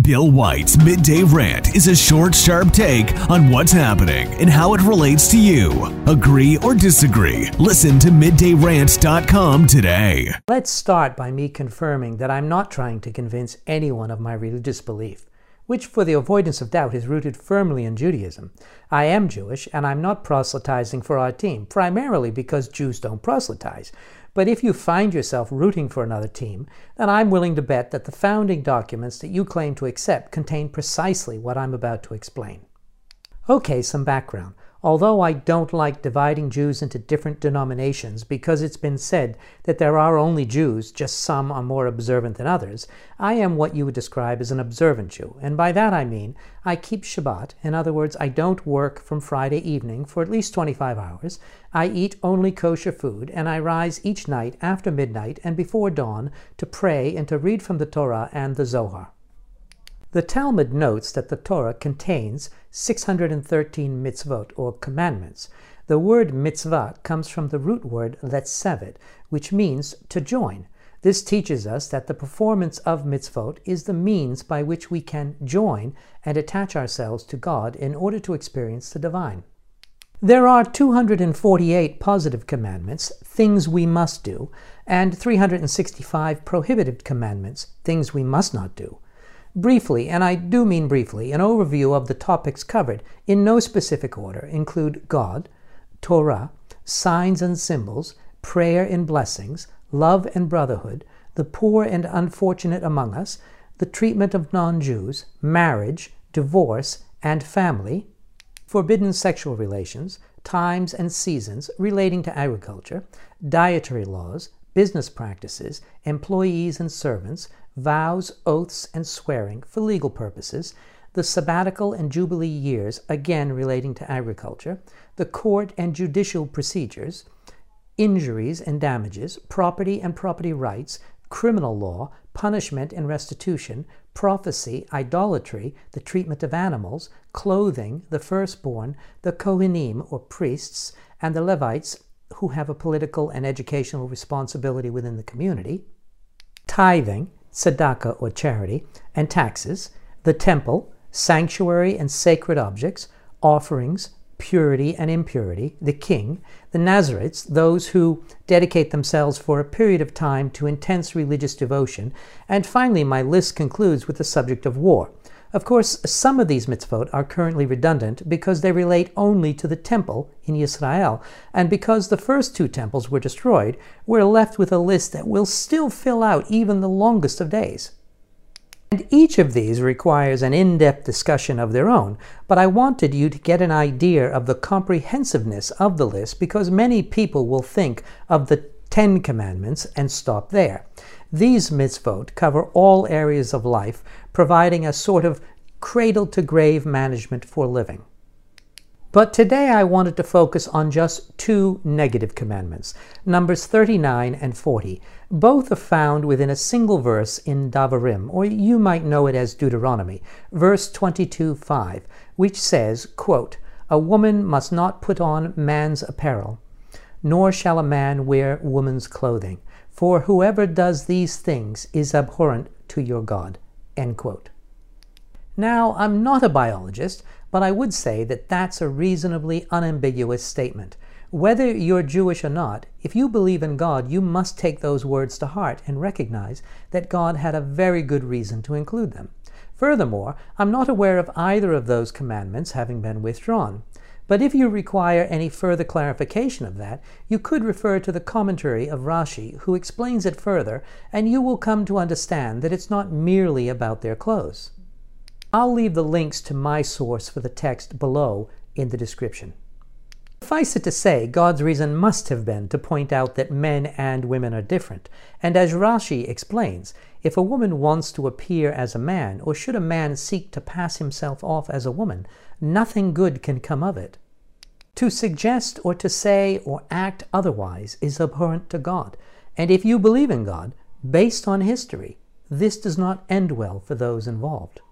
Bill White's Midday Rant is a short, sharp take on what's happening and how it relates to you. Agree or disagree? Listen to middayrant.com today. Let's start by me confirming that I'm not trying to convince anyone of my religious belief, which, for the avoidance of doubt, is rooted firmly in Judaism. I am Jewish, and I'm not proselytizing for our team, primarily because Jews don't proselytize. But if you find yourself rooting for another team, then I'm willing to bet that the founding documents that you claim to accept contain precisely what I'm about to explain. Okay, some background. Although I don't like dividing Jews into different denominations because it's been said that there are only Jews, just some are more observant than others, I am what you would describe as an observant Jew. And by that I mean I keep Shabbat. In other words, I don't work from Friday evening for at least 25 hours. I eat only kosher food, and I rise each night after midnight and before dawn to pray and to read from the Torah and the Zohar. The Talmud notes that the Torah contains 613 mitzvot, or commandments. The word mitzvah comes from the root word letsevet, which means to join. This teaches us that the performance of mitzvot is the means by which we can join and attach ourselves to God in order to experience the divine. There are 248 positive commandments, things we must do, and 365 prohibited commandments, things we must not do. Briefly, and I do mean briefly, an overview of the topics covered, in no specific order, include God, Torah, signs and symbols, prayer and blessings, love and brotherhood, the poor and unfortunate among us, the treatment of non Jews, marriage, divorce, and family, forbidden sexual relations, times and seasons relating to agriculture, dietary laws, business practices, employees and servants, vows, oaths, and swearing for legal purposes, the sabbatical and jubilee years, again relating to agriculture, the court and judicial procedures, injuries and damages, property and property rights, criminal law, punishment and restitution, prophecy, idolatry, the treatment of animals, clothing, the firstborn, the Kohanim or priests, and the Levites who have a political and educational responsibility within the community, tithing, tzedakah or charity, and taxes, the temple, sanctuary and sacred objects, offerings, purity and impurity, the king, the Nazarites, those who dedicate themselves for a period of time to intense religious devotion, and finally my list concludes with the subject of war. Of course, some of these mitzvot are currently redundant because they relate only to the temple in Israel, and because the first two temples were destroyed, we're left with a list that will still fill out even the longest of days. And each of these requires an in depth discussion of their own, but I wanted you to get an idea of the comprehensiveness of the list because many people will think of the Ten Commandments and stop there. These mitzvot cover all areas of life, providing a sort of cradle to grave management for living. But today I wanted to focus on just two negative commandments, Numbers 39 and 40. Both are found within a single verse in Devarim, or you might know it as Deuteronomy, verse 22 5, which says, quote, A woman must not put on man's apparel, nor shall a man wear woman's clothing for whoever does these things is abhorrent to your God. Now, I'm not a biologist, but I would say that that's a reasonably unambiguous statement. Whether you're Jewish or not, if you believe in God, you must take those words to heart and recognize that God had a very good reason to include them. Furthermore, I'm not aware of either of those commandments having been withdrawn. But if you require any further clarification of that, you could refer to the commentary of Rashi, who explains it further, and you will come to understand that it's not merely about their clothes. I'll leave the links to my source for the text below in the description. Suffice it to say, God's reason must have been to point out that men and women are different. And as Rashi explains, if a woman wants to appear as a man, or should a man seek to pass himself off as a woman, nothing good can come of it. To suggest or to say or act otherwise is abhorrent to God. And if you believe in God, based on history, this does not end well for those involved.